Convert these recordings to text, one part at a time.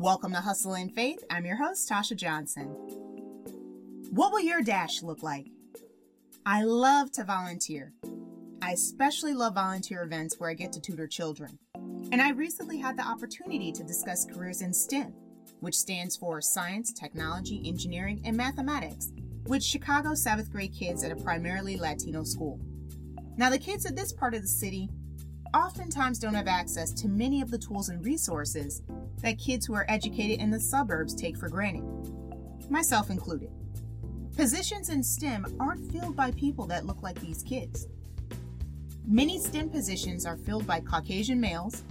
Welcome to Hustle and Faith. I'm your host, Tasha Johnson. What will your dash look like? I love to volunteer. I especially love volunteer events where I get to tutor children. And I recently had the opportunity to discuss careers in STEM, which stands for Science, Technology, Engineering, and Mathematics, with Chicago seventh grade kids at a primarily Latino school. Now, the kids at this part of the city oftentimes don't have access to many of the tools and resources that kids who are educated in the suburbs take for granted, myself included. Positions in STEM aren't filled by people that look like these kids. Many STEM positions are filled by Caucasian males,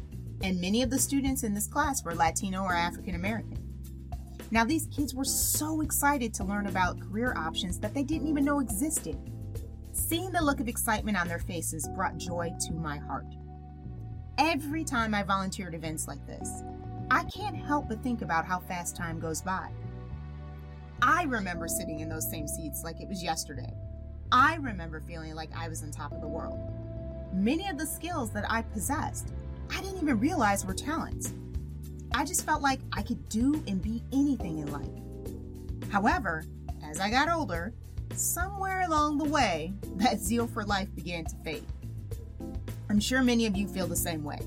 and many of the students in this class were Latino or African American. Now, these kids were so excited to learn about career options that they didn't even know existed. Seeing the look of excitement on their faces brought joy to my heart. Every time I volunteered events like this, I can't help but think about how fast time goes by. I remember sitting in those same seats like it was yesterday. I remember feeling like I was on top of the world. Many of the skills that I possessed, I didn't even realize were talents. I just felt like I could do and be anything in life. However, as I got older, somewhere along the way, that zeal for life began to fade. I'm sure many of you feel the same way.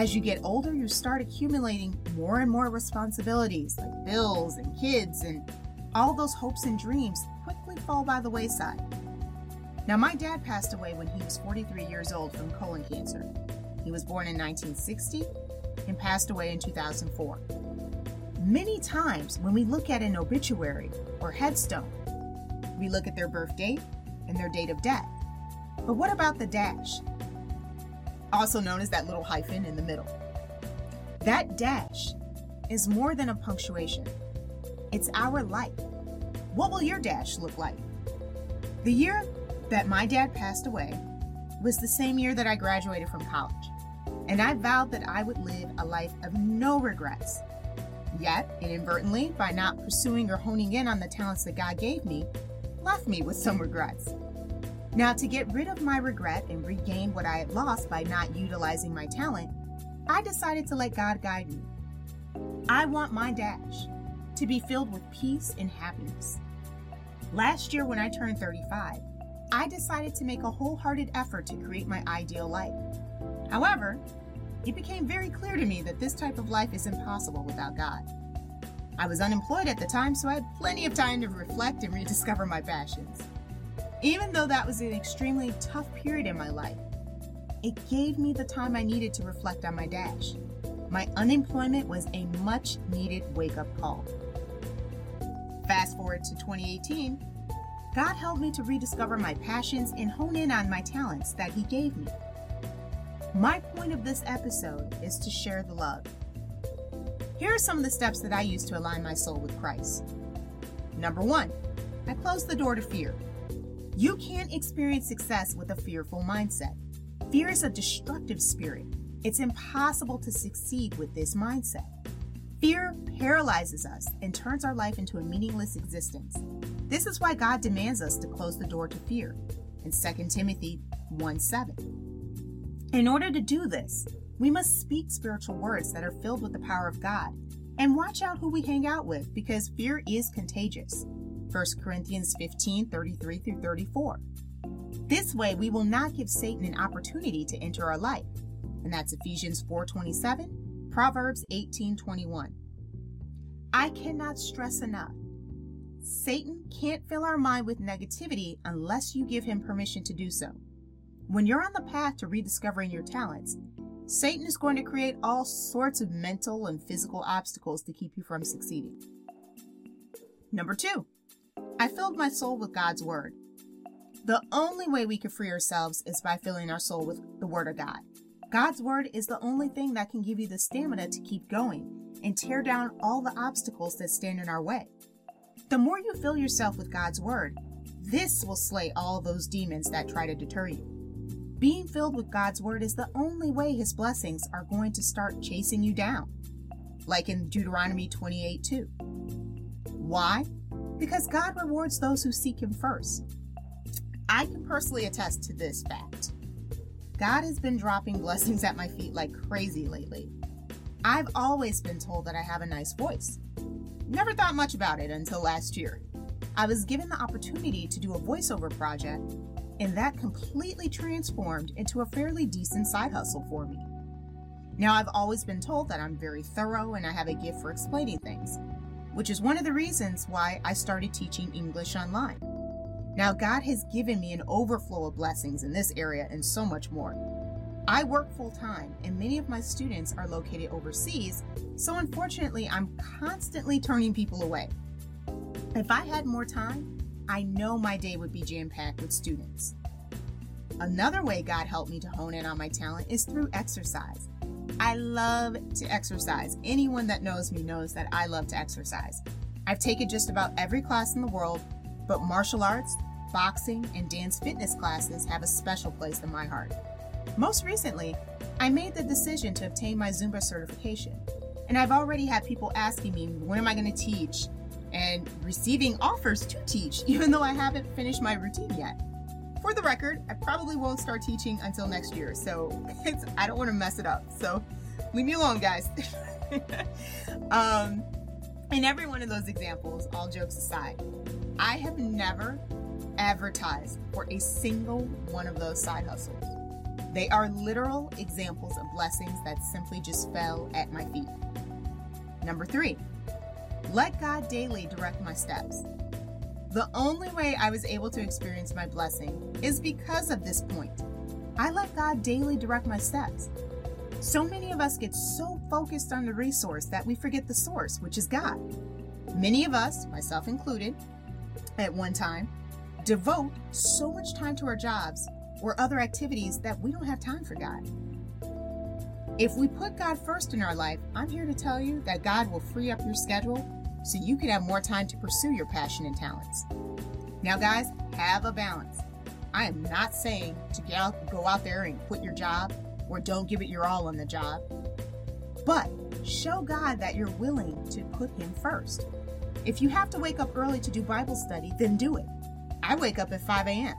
As you get older, you start accumulating more and more responsibilities like bills and kids, and all those hopes and dreams quickly fall by the wayside. Now, my dad passed away when he was 43 years old from colon cancer. He was born in 1960 and passed away in 2004. Many times when we look at an obituary or headstone, we look at their birth date and their date of death. But what about the dash? Also known as that little hyphen in the middle. That dash is more than a punctuation, it's our life. What will your dash look like? The year that my dad passed away was the same year that I graduated from college, and I vowed that I would live a life of no regrets. Yet, inadvertently, by not pursuing or honing in on the talents that God gave me, left me with some regrets. Now, to get rid of my regret and regain what I had lost by not utilizing my talent, I decided to let God guide me. I want my dash to be filled with peace and happiness. Last year, when I turned 35, I decided to make a wholehearted effort to create my ideal life. However, it became very clear to me that this type of life is impossible without God. I was unemployed at the time, so I had plenty of time to reflect and rediscover my passions. Even though that was an extremely tough period in my life, it gave me the time I needed to reflect on my dash. My unemployment was a much needed wake up call. Fast forward to 2018, God helped me to rediscover my passions and hone in on my talents that He gave me. My point of this episode is to share the love. Here are some of the steps that I use to align my soul with Christ. Number one, I close the door to fear. You can't experience success with a fearful mindset. Fear is a destructive spirit. It's impossible to succeed with this mindset. Fear paralyzes us and turns our life into a meaningless existence. This is why God demands us to close the door to fear in 2 Timothy 1 7. In order to do this, we must speak spiritual words that are filled with the power of God and watch out who we hang out with because fear is contagious. 1 Corinthians 15 33 through 34. This way, we will not give Satan an opportunity to enter our life. And that's Ephesians 4 27, Proverbs 18 21. I cannot stress enough. Satan can't fill our mind with negativity unless you give him permission to do so. When you're on the path to rediscovering your talents, Satan is going to create all sorts of mental and physical obstacles to keep you from succeeding. Number two, I filled my soul with God's Word. The only way we can free ourselves is by filling our soul with the Word of God. God's Word is the only thing that can give you the stamina to keep going and tear down all the obstacles that stand in our way. The more you fill yourself with God's Word, this will slay all those demons that try to deter you. Being filled with God's Word is the only way His blessings are going to start chasing you down, like in Deuteronomy 28 2. Why? Because God rewards those who seek Him first. I can personally attest to this fact. God has been dropping blessings at my feet like crazy lately. I've always been told that I have a nice voice. Never thought much about it until last year. I was given the opportunity to do a voiceover project, and that completely transformed into a fairly decent side hustle for me. Now, I've always been told that I'm very thorough and I have a gift for explaining things, which is one of the reasons why I started teaching English online. Now, God has given me an overflow of blessings in this area and so much more. I work full time, and many of my students are located overseas, so unfortunately, I'm constantly turning people away. If I had more time, I know my day would be jam packed with students. Another way God helped me to hone in on my talent is through exercise. I love to exercise. Anyone that knows me knows that I love to exercise. I've taken just about every class in the world, but martial arts, boxing, and dance fitness classes have a special place in my heart. Most recently, I made the decision to obtain my Zumba certification, and I've already had people asking me, when am I going to teach? And receiving offers to teach, even though I haven't finished my routine yet. For the record, I probably won't start teaching until next year, so I don't want to mess it up. So leave me alone, guys. um, in every one of those examples, all jokes aside, I have never advertised for a single one of those side hustles. They are literal examples of blessings that simply just fell at my feet. Number three, let God daily direct my steps. The only way I was able to experience my blessing is because of this point. I let God daily direct my steps. So many of us get so focused on the resource that we forget the source, which is God. Many of us, myself included, at one time, devote so much time to our jobs or other activities that we don't have time for God. If we put God first in our life, I'm here to tell you that God will free up your schedule so you can have more time to pursue your passion and talents. Now, guys, have a balance. I am not saying to get out, go out there and quit your job or don't give it your all on the job, but show God that you're willing to put Him first. If you have to wake up early to do Bible study, then do it. I wake up at 5 a.m.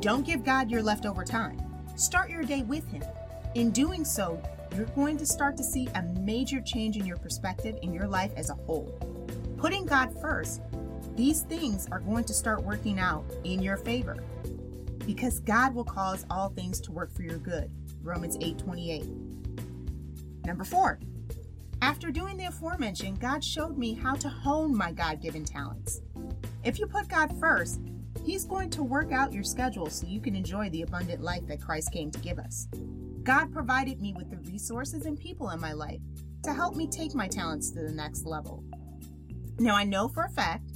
Don't give God your leftover time. Start your day with Him. In doing so, you're going to start to see a major change in your perspective in your life as a whole. Putting God first, these things are going to start working out in your favor because God will cause all things to work for your good. Romans 8:28. Number 4. After doing the aforementioned, God showed me how to hone my God-given talents. If you put God first, He's going to work out your schedule so you can enjoy the abundant life that Christ came to give us. God provided me with the resources and people in my life to help me take my talents to the next level. Now, I know for a fact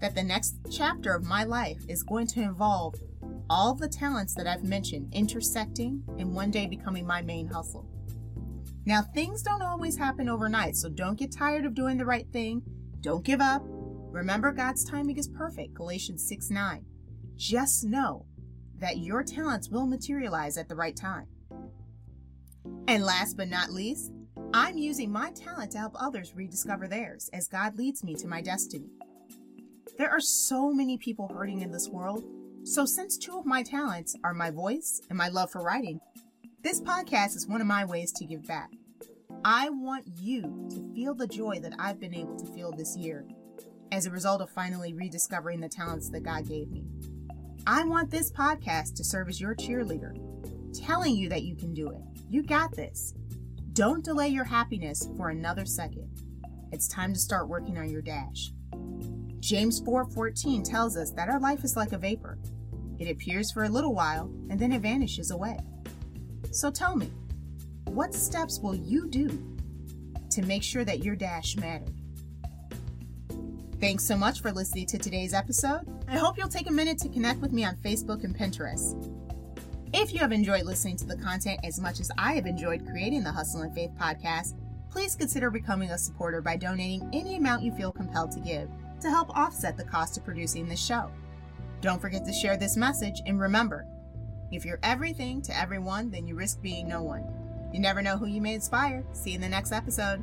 that the next chapter of my life is going to involve all the talents that I've mentioned intersecting and one day becoming my main hustle. Now, things don't always happen overnight, so don't get tired of doing the right thing. Don't give up. Remember, God's timing is perfect. Galatians 6 9. Just know that your talents will materialize at the right time. And last but not least, I'm using my talent to help others rediscover theirs as God leads me to my destiny. There are so many people hurting in this world, so since two of my talents are my voice and my love for writing, this podcast is one of my ways to give back. I want you to feel the joy that I've been able to feel this year as a result of finally rediscovering the talents that God gave me. I want this podcast to serve as your cheerleader, telling you that you can do it. You got this. Don't delay your happiness for another second. It's time to start working on your dash. James 4:14 tells us that our life is like a vapor. It appears for a little while and then it vanishes away. So tell me, what steps will you do to make sure that your dash mattered? Thanks so much for listening to today's episode. I hope you'll take a minute to connect with me on Facebook and Pinterest. If you have enjoyed listening to the content as much as I have enjoyed creating the Hustle and Faith podcast, please consider becoming a supporter by donating any amount you feel compelled to give to help offset the cost of producing this show. Don't forget to share this message and remember, if you're everything to everyone, then you risk being no one. You never know who you may inspire. See you in the next episode.